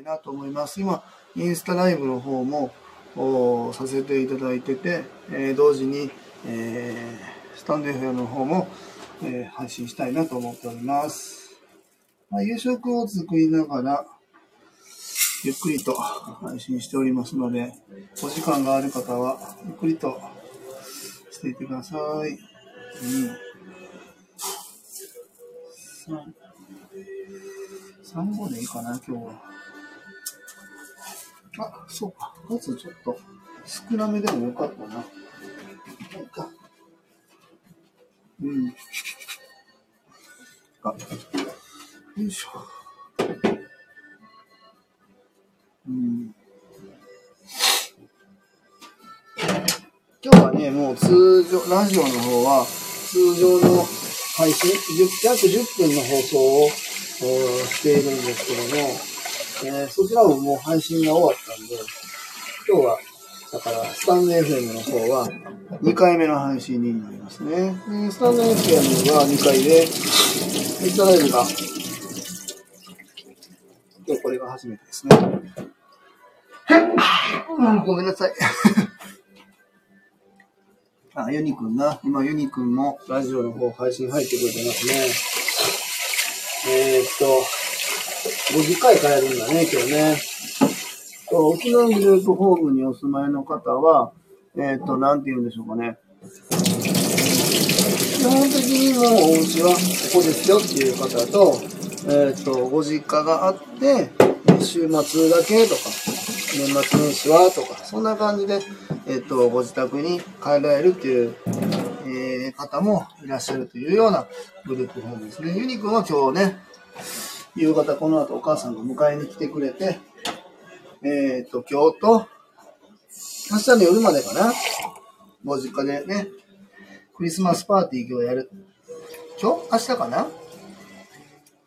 いなと思います。今、インスタライブの方もさせていただいてて、えー、同時に、えー、スタンド FM の方も、えー、配信したいなと思っております。まあ、夕食を作りながら、ゆっくりと配信しておりますので、お時間がある方は、ゆっくりとしていてください。うん。3、3号でいいかな、今日は。あ、そうか。まずちょっと少なめでもよかったな。いいか。うん。あ、よいしょ。うん、今日はね、もう通常、ラジオの方は通常の配信、約10分の放送をしているんですけども、えー、そちらももう配信が終わったんで、今日は、だから、スタンド FM の方は2回目の配信になりますね。スタンド FM は2回で、インスタライブが、今日これが初めてですね。うん、ごめんなさい。あ、ユニくんな。今、ユニくんもラジオの方配信入ってくれてますね。えー、っと、50回帰るんだね、今日ね。沖縄グループホームにお住まいの方は、えー、っと、なんて言うんでしょうかね。基本的にもうお家はここですよっていう方と、えー、っと、ご実家があって、週末だけとか、年末年始はとか、そんな感じで、えっ、と、ご自宅に帰られるっていう、えー、方もいらっしゃるというようなグループホームですね。ユニくんは今日ね、夕方この後お母さんが迎えに来てくれて、えっ、と、今日と、明日の夜までかな、ご実家でね、クリスマスパーティー今日やる。今日？明日かな？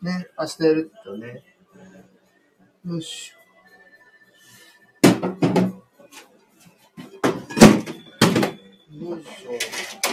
ね、明日やるって言ったね。よしょ。よいしょ。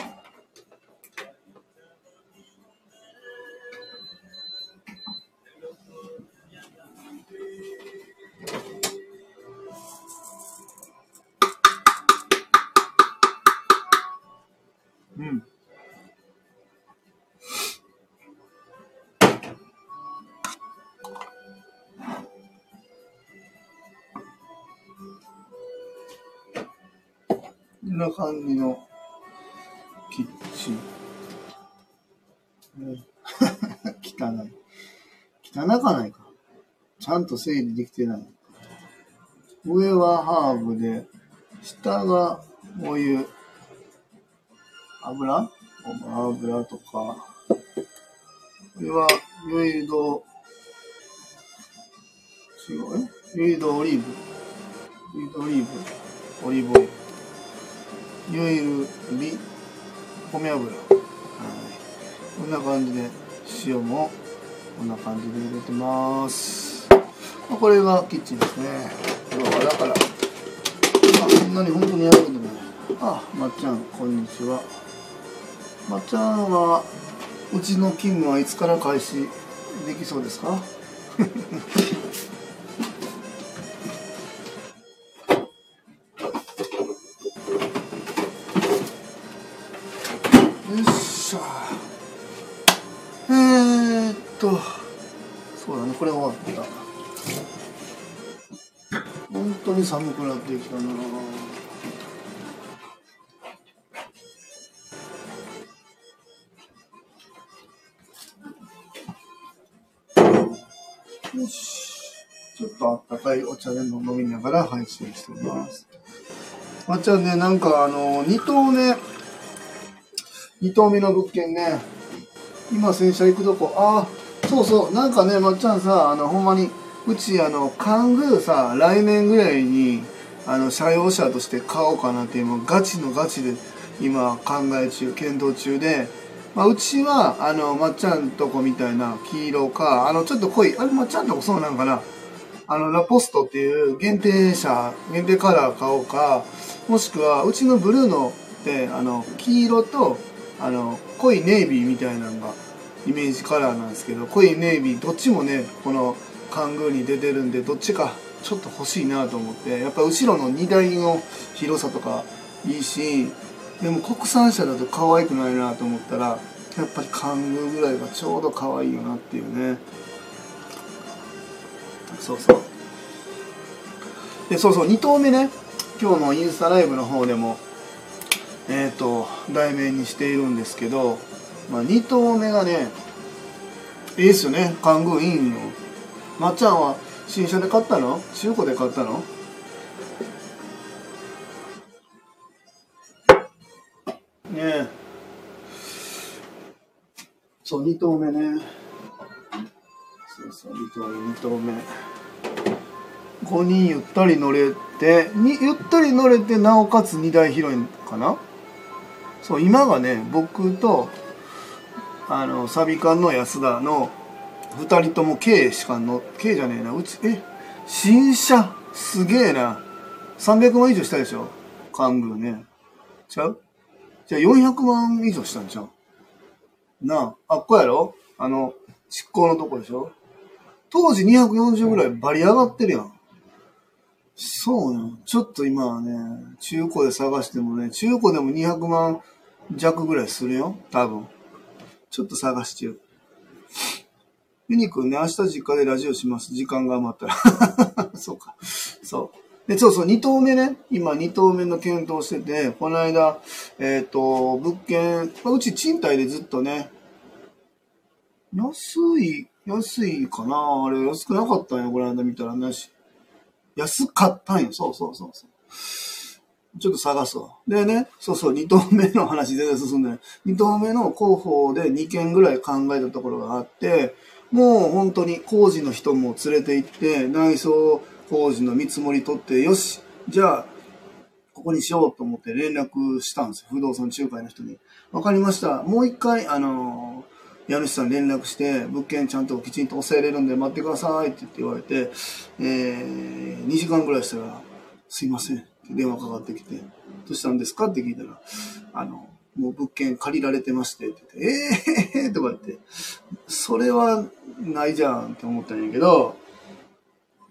感じのキッチン。汚い。汚かないか。ちゃんと整理できてない。上はハーブで、下がお湯。油？油とか。これは、ユイド、違うユイドオリーブ。ユイドオリーブ。オリーブオイル。いわゆる美米油、はい、こんな感じで塩もこんな感じで入れてます。これがキッチンですね。今日はだからあそんなに本当にやることないあまっちゃんこんにちは。まっちゃんはうちの勤務はいつから開始できそうですか？寒くなってきたなよし。ちょっとあったかいお茶でも飲みながら配信してます。まっちゃんね、なんかあの、2棟ね、2棟目の物件ね、今洗車行くとこ、ああ、そうそう、なんかね、まっちゃんさ、あの、ほんまに、うちあのカングーさ来年ぐらいにあの車用車として買おうかなって今ガチのガチで今考え中検討中で、まあ、うちはあのまっちゃんとこみたいな黄色かあのちょっと濃いあれまっちゃんとこそうなんかな。あのラポストっていう限定車限定カラー買おうかもしくはうちのブルーのってあの黄色とあの濃いネイビーみたいなのがイメージカラーなんですけど濃いネイビーどっちもねこの勘宮に出てるんでどっちかちょっと欲しいなと思ってやっぱ後ろの荷台の広さとかいいしでも国産車だと可愛くないなと思ったらやっぱり勘宮ぐらいがちょうど可愛いよなっていうね。そうそう。でそうそう2投目ね。今日のインスタライブの方でもえっ、ー、と題名にしているんですけど、まあ、2投目がねいいっすよね。勘宮いいんよまっちゃんは新車で買ったの？中古で買ったの？ねえ。そう2投目ね。そうそう2投目2投目5人ゆったり乗れてにゆったり乗れてなおかつ2台広いかな？そう今がね僕とあのサビ館の安田の2人とも K しか乗 K じゃねえな。うちえ？新車？すげえな。300万以上したでしょ？幹部ね。ちゃう？じゃあ400万以上したんちゃう？なああっこやろ？あの執行のとこでしょ？当時240ぐらいバリ上がってるやん。そうなちょっと今はね中古で探してもね中古でも200万弱ぐらいするよ。多分。ちょっと探してよ。ユニくんね、明日実家でラジオします。時間が余ったら。そうか。そう。で、そうそう、2棟目ね。今2棟目の検討してて、この間、えっ、ー、と、物件、うち賃貸でずっとね、安い、安いかなあれ、安くなかったんよ、この間見たらなし。安かったんよ。そうそうそうそう。ちょっと探すわ。でね、そうそう、2棟目の話全然進んでない。2棟目の候補で2件ぐらい考えたところがあって、もう本当に工事の人も連れて行って、内装工事の見積もり取って、よし、じゃあ、ここにしようと思って連絡したんですよ。不動産仲介の人に。わかりました。もう一回、あの家主さん連絡して、物件ちゃんときちんと押さえれるんで待ってくださいって言って言われて、えー、2時間ぐらいしたら、すいません。電話かかってきて、どうしたんですか？って聞いたら、あの、もう物件借りられてまして、って言って、ええー とか言って、それはないじゃんって思ったんやけど、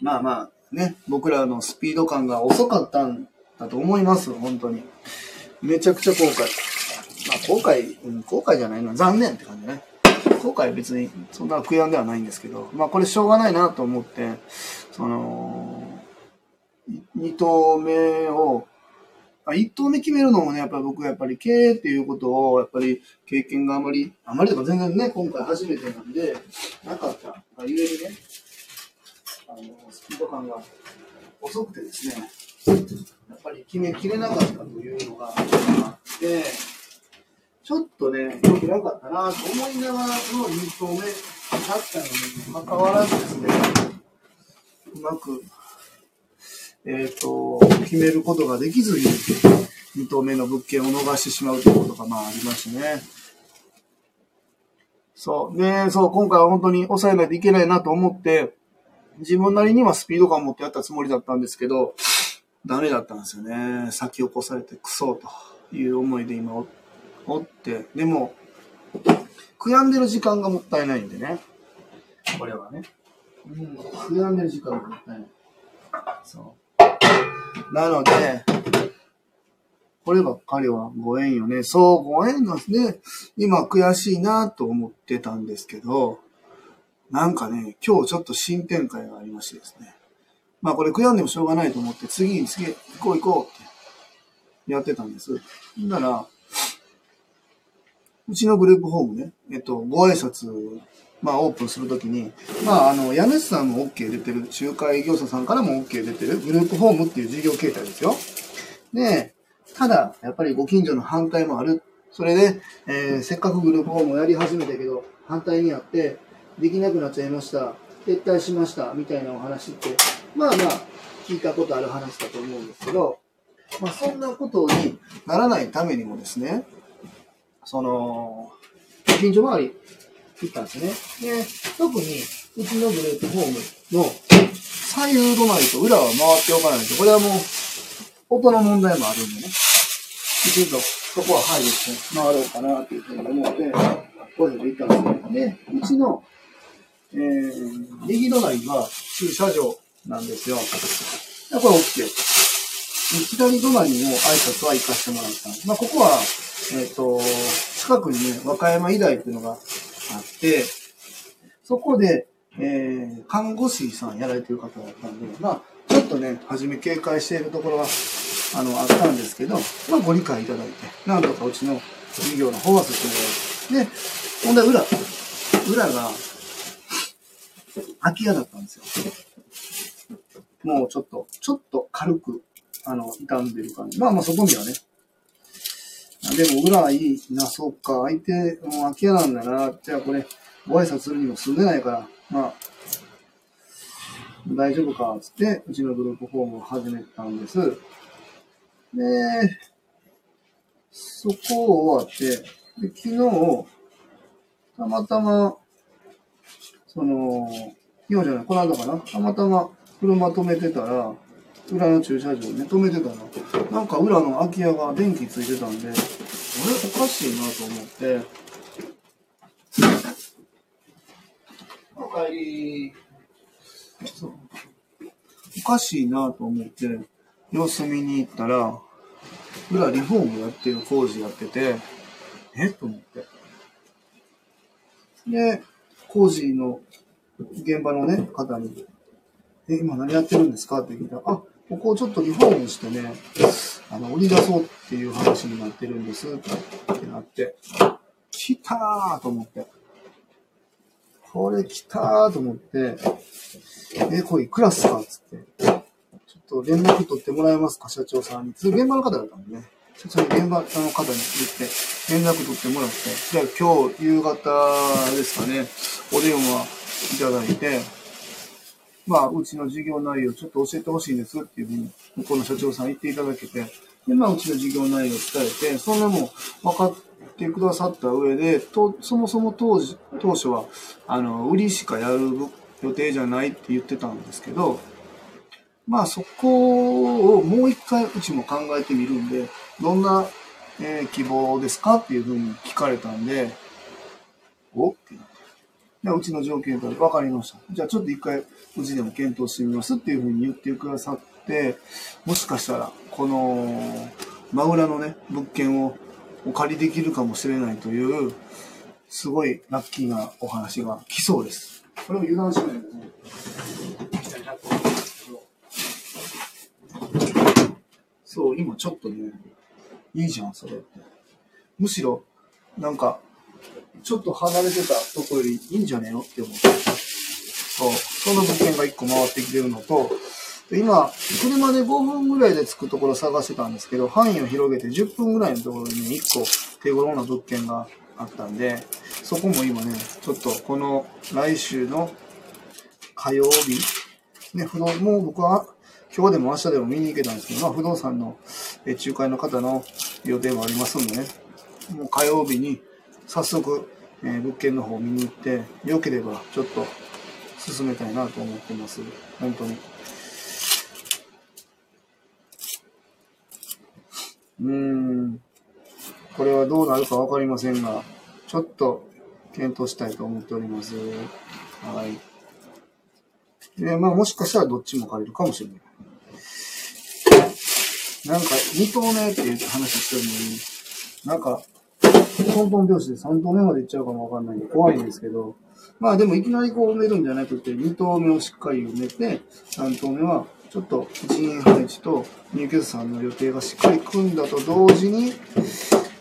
まあまあ、ね、僕らのスピード感が遅かったんだと思います、本当に。めちゃくちゃ後悔。まあ後悔、うん、後悔じゃないの、残念って感じね。後悔別にそんな悔やんではないんですけど、まあこれしょうがないなと思って、その、二投目を一投目決めるのもね、やっぱり僕はやっぱり経営っていうことを、やっぱり経験があまり、あまりとか全然ね、今回初めてなんで、なかったがゆえにね、あの、スピード感が遅くてですね、やっぱり決めきれなかったというのがあって、ちょっとね、良くなかったなと思いながらの2投目だったのにもかかわらずですね、うまくえっ、ー、と、決めることができずに、2棟目の物件を逃してしまうということが、まあ、ありましてね。そう。で、そう、今回は本当に抑えないといけないなと思って、自分なりにはスピード感を持ってやったつもりだったんですけど、ダメだったんですよね。先を越されてクソという思いで今おって、でも、悔やんでる時間がもったいないんでね。これはね。うん、悔やんでる時間がもったいない。そう。なので、こればっかりはご縁よね。そう、ご縁がね、今悔しいなと思ってたんですけど、なんかね、今日ちょっと新展開がありましてですね。まあこれ悔やんでもしょうがないと思って、次に次、行こう行こうってやってたんです。なら、うちのグループホームね、えっと、ご挨拶まあ、オープンするときに、まあ、あの、家主さんも OK 出てる、仲介業者さんからも OK 出てる、グループホームっていう事業形態ですよ。で、ただ、やっぱりご近所の反対もある。それで、えー、せっかくグループホームをやり始めたけど、反対にあって、できなくなっちゃいました。撤退しました。みたいなお話って、まあまあ、聞いたことある話だと思うんですけど、まあ、そんなことにならないためにもですね、その、近所周り、行ったんですね。で、特に、うちのグループホームの左右隣と裏は回っておかないと、これはもう、音の問題もあるんでね。きちんとそこは配慮して回ろうかなっていうふうに思って、こういうの行ったんですね。で、うちのえー、右隣が駐車場なんですよ。で、これ OK。左隣にも挨拶は行かせてもらった。まあ、ここは、えっ、と、近くにね、和歌山医大っていうのがあって、そこで、えー、看護師さんやられてる方だったんで、まあ、ちょっとね、初め警戒しているところは、あの、あったんですけど、まあ、ご理解いただいて、なんとかうちの事業の方は進められて、で、問題裏、裏が、空き家だったんですよ。もうちょっと、ちょっと軽く、あの、傷んでる感じ。まあまあそこにはね。でも裏いいな、そうか、相手、もう空き家なんだな、じゃあこれ、ご挨拶するにも住んでないから、まあ、大丈夫か、つって、うちのグループホームを始めたんです。で、そこを終わって、で昨日、たまたま、その、昨日じゃない、この間かな、たまたま車止めてたら、裏の駐車場ね、止めてたら、なんか裏の空き家が電気ついてたんで、れおかしいなと思って、おかえり。そう。おかしいなと思って、様子見に行ったら、裏リフォームやってる工事やってて、えと思って。で、工事の現場のね、方に、え、今何やってるんですか？って聞いたら、あ、ここをちょっとリフォームしてね、あの、売り出そうっていう話になってるんですってなって、来たーと思って。これ来たーと思って、え、これいくらっすかつって。ちょっと連絡取ってもらえますか社長さんに。それ現場の方だったんでね。社長に現場の方に言って、連絡取ってもらって、じゃあ今日夕方ですかね、お電話いただいて、まあ、うちの事業内容ちょっと教えてほしいんですっていうふうに、向こうの社長さん言っていただけて、で、まあ、うちの事業内容を伝えて、そんなも分かってくださった上で、とそもそも当時、当初は、あの、売りしかやる予定じゃないって言ってたんですけど、まあそこをもう一回うちも考えてみるんで、どんな、えー希望ですかっていうふうに聞かれたんで、お？って。うちの条件から分かりました。じゃあちょっと一回うちでも検討してみますっていうふうに言ってくださって、もしかしたらこの真裏のね、物件をお借りできるかもしれないという、すごいラッキーなお話が来そうです。これも油断しないでね。そう、今ちょっとね、いいじゃん、それって。むしろ、なんか、ちょっと離れてたとこよりいいんじゃねえのって思って。そう、その物件が1個回ってきてるのと、今、車で5分ぐらいで着くところ探してたんですけど、範囲を広げて10分ぐらいのところに、1個手頃な物件があったんで、そこも今ね、ちょっとこの来週の火曜日、ね、不動、もう僕は今日でも明日でも見に行けたんですけど、まあ不動産の仲介の方の予定もありますんでね、もう火曜日に早速、えー物件の方を見に行って、良ければちょっと進めたいなと思ってます。本当に。うーん。これはどうなるかわかりませんが、ちょっと検討したいと思っております。はい。で、まあもしかしたらどっちも借りるかもしれない。なんか、2棟目って話してるのに、なんか、トントン拍子で3棟目まで行っちゃうかもわかんないんで怖いんですけど、まあでもいきなりこう埋めるんじゃなくて、2棟目をしっかり埋めて、3棟目はちょっと人員配置と入居者さんの予定がしっかり組んだと同時に、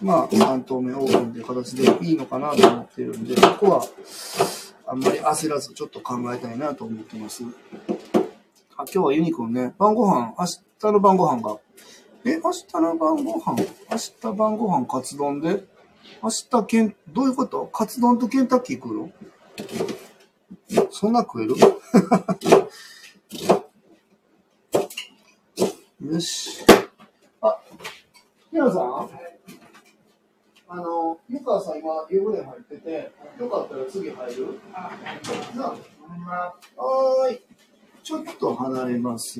まあ3棟目オープンという形でいいのかなと思ってるんで、そこはあんまり焦らずちょっと考えたいなと思ってます。あ今日はユニくんね、晩ご飯、明日の晩ご飯が、え、明日の晩ご飯、明日晩ご飯カツ丼で、明日けん、どういうこと？カツ丼とケンタッキー食うの？そんな食える？よし。あ、平野さん？あの、湯川さん今、湯船入ってて、よかったら次入る？なあはーい。ちょっと離れます。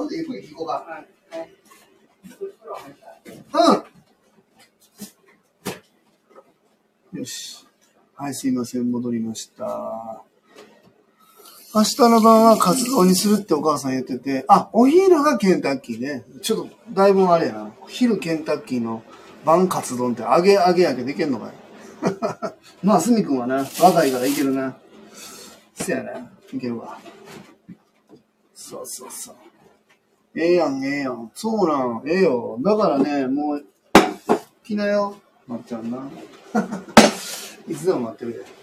後でゆっくり聞こうか。うん。よし。はい、すいません。戻りました。明日の晩は活動にするってお母さん言ってて、あ、お昼がケンタッキーね。ちょっと、だいぶあれやな。昼ケンタッキーの晩カツ丼って揚げ揚げ揚げできんのかい まあ、すみくんはな、若いからいけるな。せやな。いけるわ。そうそうそう。ええやん、ええやん。そうなん、ええよ。だからね、もう、来なよ、まっちゃんな。いつでも待ってるで。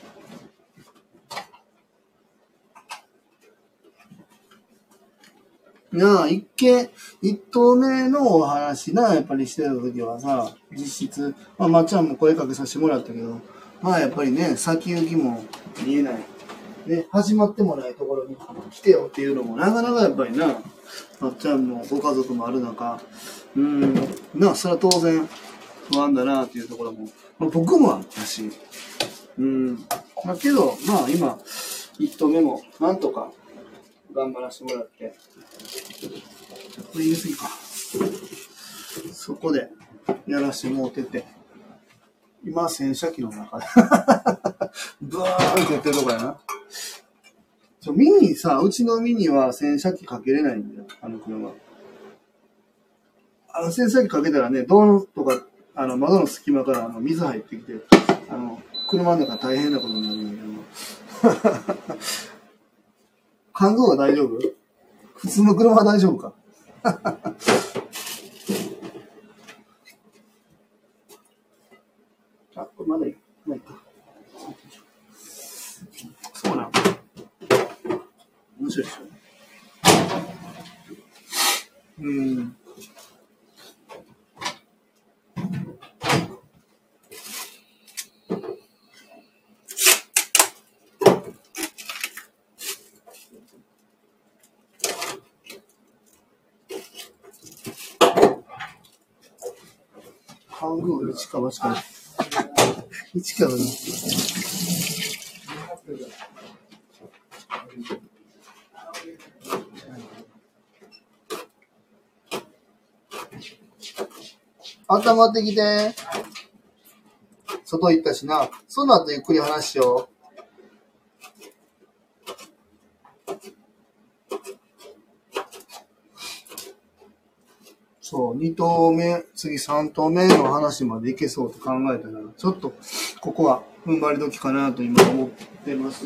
なあ、一見、一投目のお話な、やっぱりしてた時はさ、実質、まあ、まっちゃんも声かけさせてもらったけど、まあやっぱりね、先行きも見えない。ね、始まってもないところに来てよっていうのも、なかなかやっぱりな、まっちゃんもご家族もある中、うん、なあ、それは当然不安だなっていうところも、まあ、僕もあったし、うん、まあけど、まあ今、一投目もなんとか頑張らせてもらって、これ言い過ぎか。そこでやらしてもうてて、今洗車機の中で、ブーンってやってるとこやな。ちょミニさ、うちのミニは洗車機かけれないんだよ、あの車。あの洗車機かけたらね、ドアとか、あの窓の隙間からあの水入ってきて、あの、車の中大変なことになるんだけど。感動は大丈夫？普通の車は大丈夫か？あ、これまだいいまだいいか。そうなの。面白いでしょ？うん。半分一か八か。一かに。温まってきて。外行ったしな。その後ゆっくり話しよう。そう、二投目、次三投目の話までいけそうと考えたら、ちょっと、ここは踏ん張り時かなと今思ってます。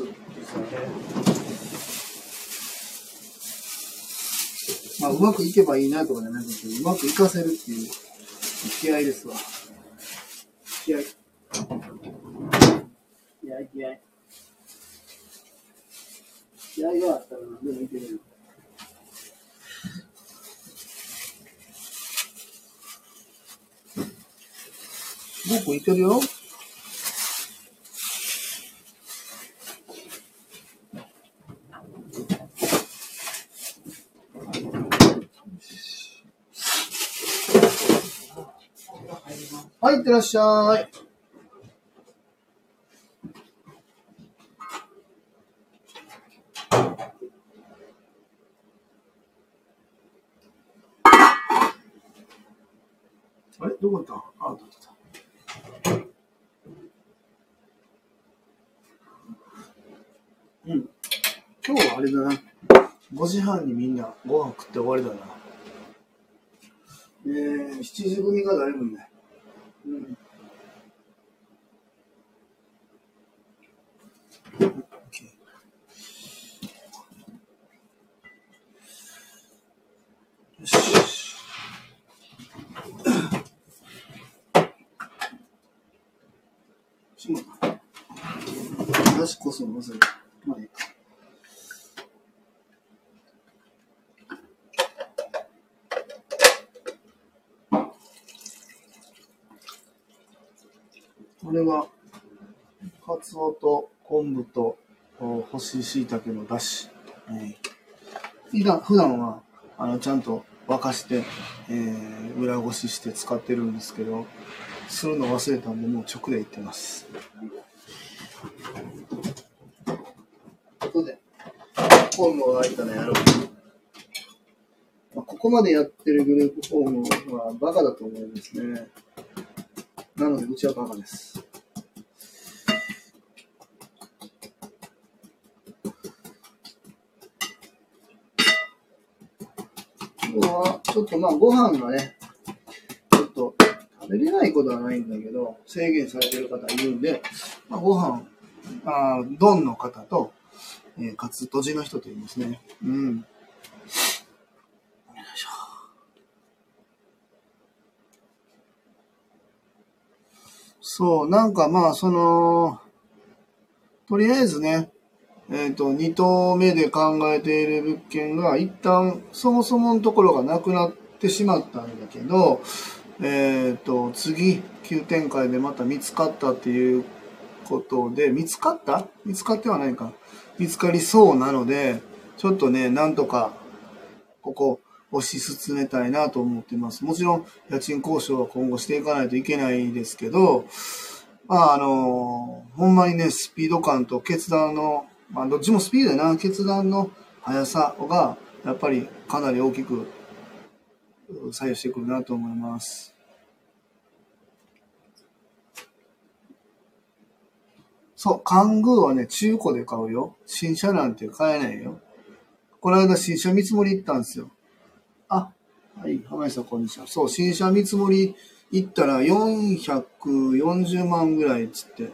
まあ、うまくいけばいいなとかじゃなくて、うまくいかせるっていう気合ですわ。気合。気合、気合。気合があったら何でもいけるよ。僕いけるよ。はい、いってらっしゃい。あれどこ行ったあ、どうった。うん。今日はあれだな。5時半にみんなご飯食って終わりだな。えー、7時組が誰もいない。うん。よし。しまった。話こそ忘れた。まあいいか。これは、カツオと昆布と干し椎茸のだし。はい普段はあのちゃんと沸かして、えー裏ごしして使ってるんですけど、するの忘れたんで、もう直でいってます。で、フォームが開いたらやろう。まあここまでやってるグループフォームはバカだと思うんですね。なので、うちはバカです。今は、ちょっとまあ、ご飯がね、ちょっと食べれないことはないんだけど、制限されてる方いるんで、まあ、ご飯、あードンの方と、えー、カツとじの人といますね。うん。よいしょそう、なんかまあ、その、とりあえずね、えっ、と、2棟目で考えている物件が、一旦、そもそものところがなくなってしまったんだけど、えっ、と、次、急展開でまた見つかったっていうことで、見つかった？見つかってはないか。見つかりそうなので、ちょっとね、なんとか、ここ、推し進めたいなと思ってます。もちろん、家賃交渉は今後していかないといけないですけど、まあ、あの、ほんまにね、スピード感と決断の、まあ、どっちもスピードやな、決断の速さが、やっぱりかなり大きく左右してくるなと思います。そう、カングーはね、中古で買うよ。新車なんて買えないよ。この間新車見積もり行ったんですよ。あ、はい、浜井さんこんにちは。そう、新車見積もり行ったら440万ぐらいっつって。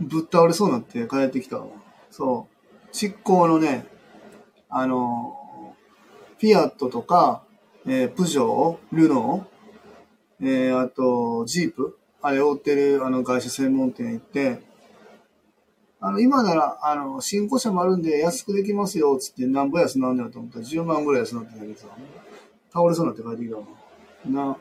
ぶっ倒れそうになって帰ってきたわ。そう。執行のね、あの、フィアットとか、えープジョー、ルノー、えーあと、ジープ、あれを売ってるあの会社専門店行って、あの、今なら、あの、新古車もあるんで安くできますよ、つって、なんぼ安なんだよと思ったら10万ぐらい安なってたけどさ、倒れそうになって帰ってきたわ。な、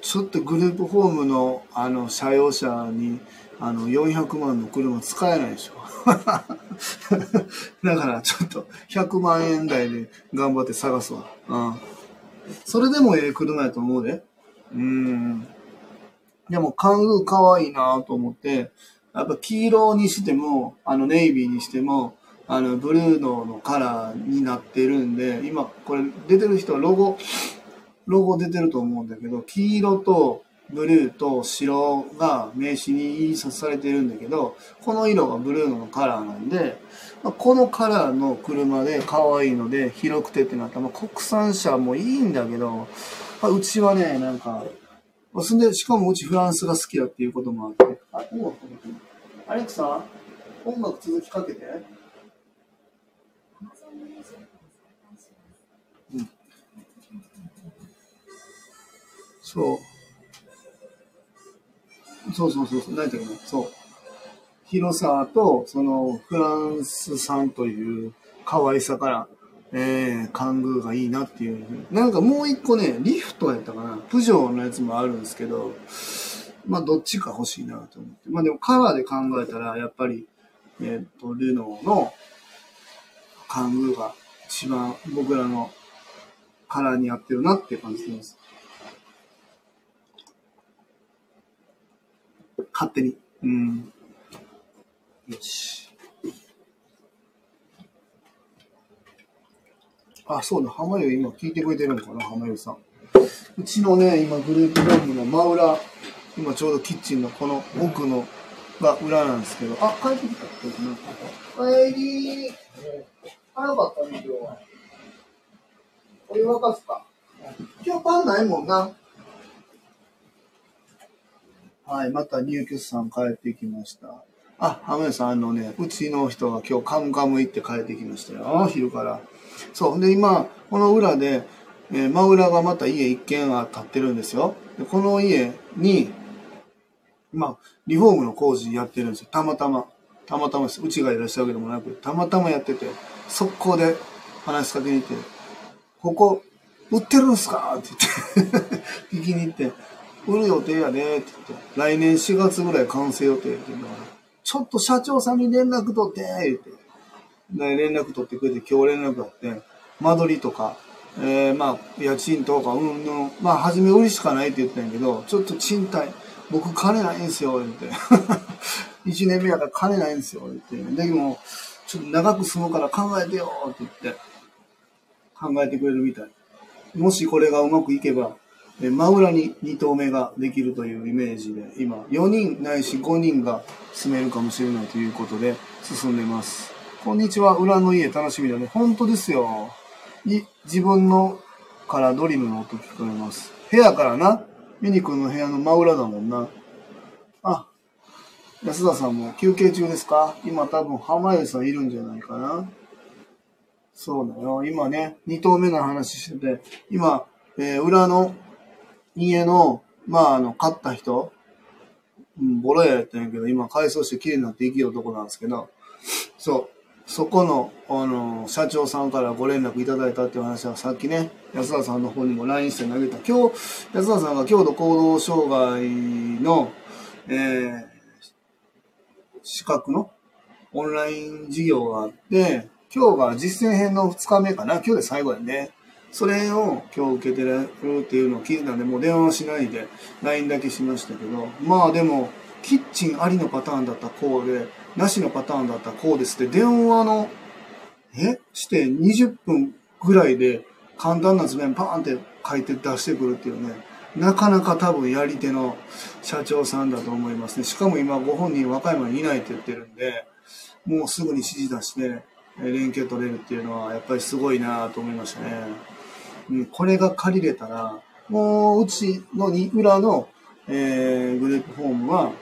ちょっとグループホームの、あの、車用車に、あの、400万の車使えないでしょ。だから、ちょっと、100万円台で頑張って探すわ。うん。それでもええ車やと思うで。うん。でも、カングー可愛いなと思って、やっぱ黄色にしても、あの、ネイビーにしても、あの、ブルーノのカラーになってるんで、今、これ出てる人はロゴ、ロゴ出てると思うんだけど、黄色とブルーと白が名刺に印刷されてるんだけど、この色がブルーのカラーなんで、まあこのカラーの車で可愛いので広くてってなったら、まあ、国産車もいいんだけど、まあうちはね、なんか、まあそんで、しかもうちフランスが好きだっていうこともあって、あ、音楽かけてアレクサ、音楽続きかけて。うん。そう。そうそうそうそう、何やったっけな、そう。広さと、その、フランス産という可愛さから、えー、カングーがいいなっていう。なんかもう一個ね、リフトやったかな。プジョーのやつもあるんですけど、まあどっちか欲しいなと思って。まあでもカラーで考えたら、やっぱり、えっ、と、ルノーのカングーが一番僕らのカラーに合ってるなって感じです。勝手に。うん。よし。あ、そうだ、浜湯今聞いてくれてるのかな、浜湯さん。うちのね、今グループホームの真裏、今ちょうどキッチンのこの奥のが裏なんですけど、あ、帰ってきたってな。帰り、早かったね、今日は。お湯沸かすか。今日パンないもんな。はい、また入居者さん帰ってきました。あ、浜田さん、あのね、うちの人が今日カムカム行って帰ってきましたよ、昼から。そう。で、今、この裏で、えー、真裏がまた家一軒が建ってるんですよ。で、この家に、まあ、リフォームの工事やってるんですよ。たまたま。たまたまです。うちがいらっしゃるわけでもなく、たまたまやってて、速攻で話しかけに行って、ここ、売ってるんすか？って言って 聞きに行って、売る予定やねって言って、来年4月ぐらい完成予定って言うから、ちょっと社長さんに連絡取って、言って。で、連絡取ってくれて、今日連絡あって、間取りとか、えー、まあ、家賃とか、うんうん、まあ、初め売りしかないって言ったんやけど、ちょっと賃貸、僕金ないんすよ、言って。1年目やから金ないんすよ、言って。でも、ちょっと長く住むから考えてよ、って言って、考えてくれるみたい。もしこれがうまくいけば、真裏に2棟目ができるというイメージで、今、4人ないし5人が住めるかもしれないということで進んでます。こんにちは、裏の家楽しみだね。本当ですよ。い、自分のからドリルの音聞こえます。部屋からな、ユニ君の部屋の真裏だもんな。あ、安田さんも休憩中ですか？今多分浜家さんいるんじゃないかな。そうだよ。今ね、2棟目の話してて、今、えー、裏の家の、まあ、あの、買った人、うん、ボロ屋やったんやけど、今改装して綺麗になって生きるとこなんですけど、そう、そこの、あの、社長さんからご連絡いただいたっていう話はさっきね、安田さんの方にも LINE して投げた。今日、安田さんが強度行動障害の、えー、資格のオンライン授業があって、今日が実践編の2日目かな。今日で最後やね。それを今日受けてるっていうのを聞いたんで、もう電話しないで LINE だけしましたけど、まあでも、キッチンありのパターンだったらこうで、なしのパターンだったらこうですって、電話の、え？して20分ぐらいで簡単な図面パーンって書いて出してくるっていうね、なかなか多分やり手の社長さんだと思いますね。しかも今ご本人和歌山にいないって言ってるんで、もうすぐに指示出して、連携取れるっていうのはやっぱりすごいなと思いましたね。うん、これが借りれたら、もううちの裏の、えー、グループホームは、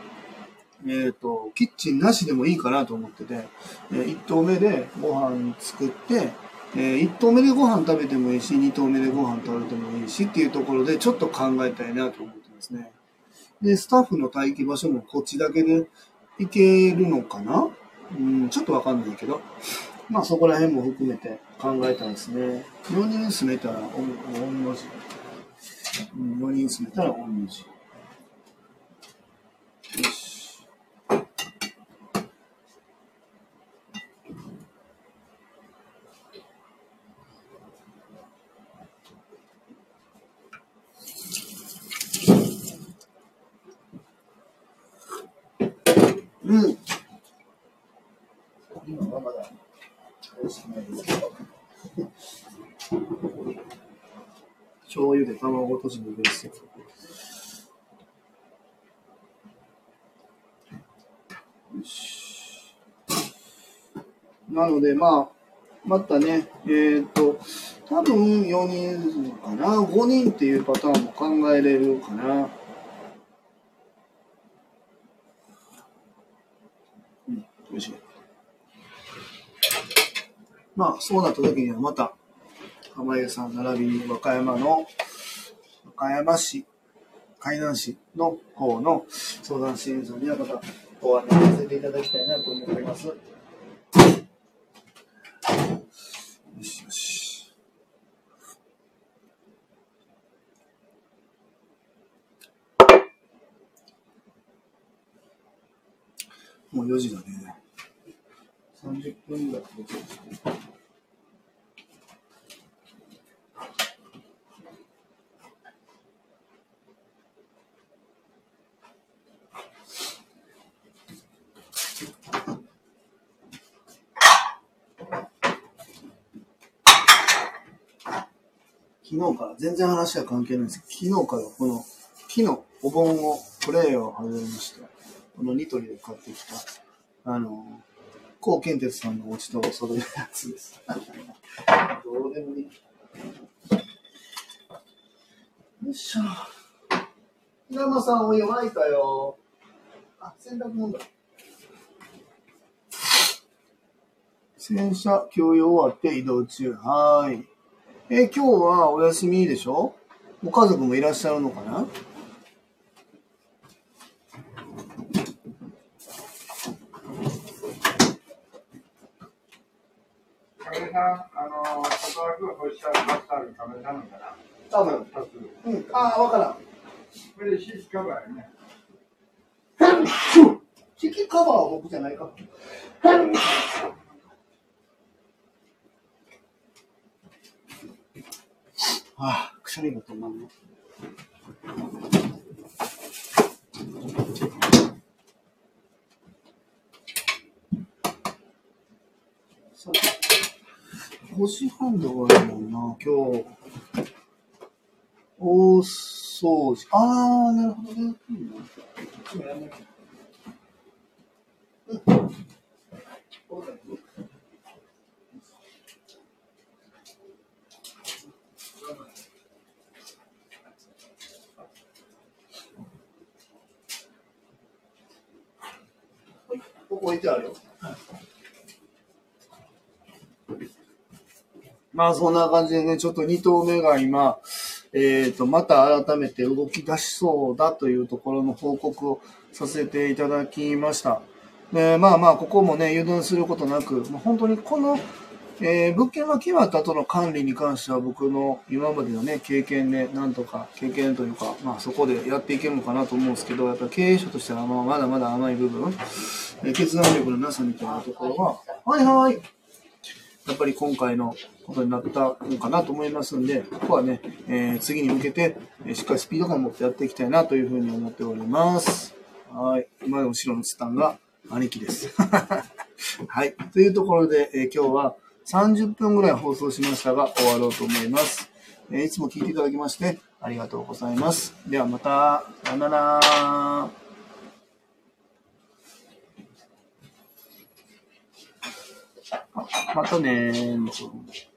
えっ、ー、と、キッチンなしでもいいかなと思ってて、えー、1棟目でご飯作って、えー、1棟目でご飯食べてもいいし、2棟目でご飯食べてもいいしっていうところでちょっと考えたいなと思ってますね。で、スタッフの待機場所もこっちだけで行けるのかな？うん、ちょっとわかんないけど。まあそこら辺も含めて考えたんですね。4人住めたら御の字。4人住めたら御の字。よし。うん。今はまだ。醤油で卵とじのベース。なので、まあ、またね、えっ、と、多分4人かな、5人っていうパターンも考えれるかな。うん、美味しい。まあ、そうなった時にはまた、濱家さん並びに和歌山の、和歌山市、海南市の方の相談支援さんにはまたご案内させていただきたいなと思います。よしよし。もう4時だね。30分ぐらい経ってます昨日から全然話は関係ないんですけど、昨日からこの木のお盆をプレイを始めました。このニトリで買ってきた、あの、高健鉄さんのお家と揃えるやつです。どうでもいい。よいしょ。稲山さん、お湯沸いたよ。あ、洗濯物だ。洗車、共用終わって移動中。はーい。えー今日はお休みでしょ？ご家族もいらっしゃるのかな？さん、あの、外枠を干したバスタール亀井さんのかな？多分。うん。ああ、わからん。これでシーツカバーやね。キキカバーは僕じゃないか。ああ、くしゃみが止まんない。さあ5時半で終わるもんな、今日。大掃除。ああ、なるほどねうんそうだよはいここ置いてあるよ。まあそんな感じでね、ちょっと2頭目が今、えっ、と、また改めて動き出しそうだというところの報告をさせていただきました。で、まあまあ、ここもね、油断することなく、もう本当にこの、えー物件が決まった後の管理に関しては僕の今までのね、経験で、なんとか、経験というか、まあそこでやっていけるのかなと思うんですけど、やっぱ経営者としてはまあまだまだ甘い部分、えー決断力のなさみたいなところは、はいはい、やっぱり今回のことになったのかなと思いますんで、ここはね、えー次に向けて、えーしっかりスピード感を持ってやっていきたいなというふうに思っております。はい。今の後ろのツタンが兄貴です。はい。というところで、えー今日は30分ぐらい放送しましたが、終わろうと思います。えーいつも聞いていただきまして、ありがとうございます。ではまた、さよなら。またねー。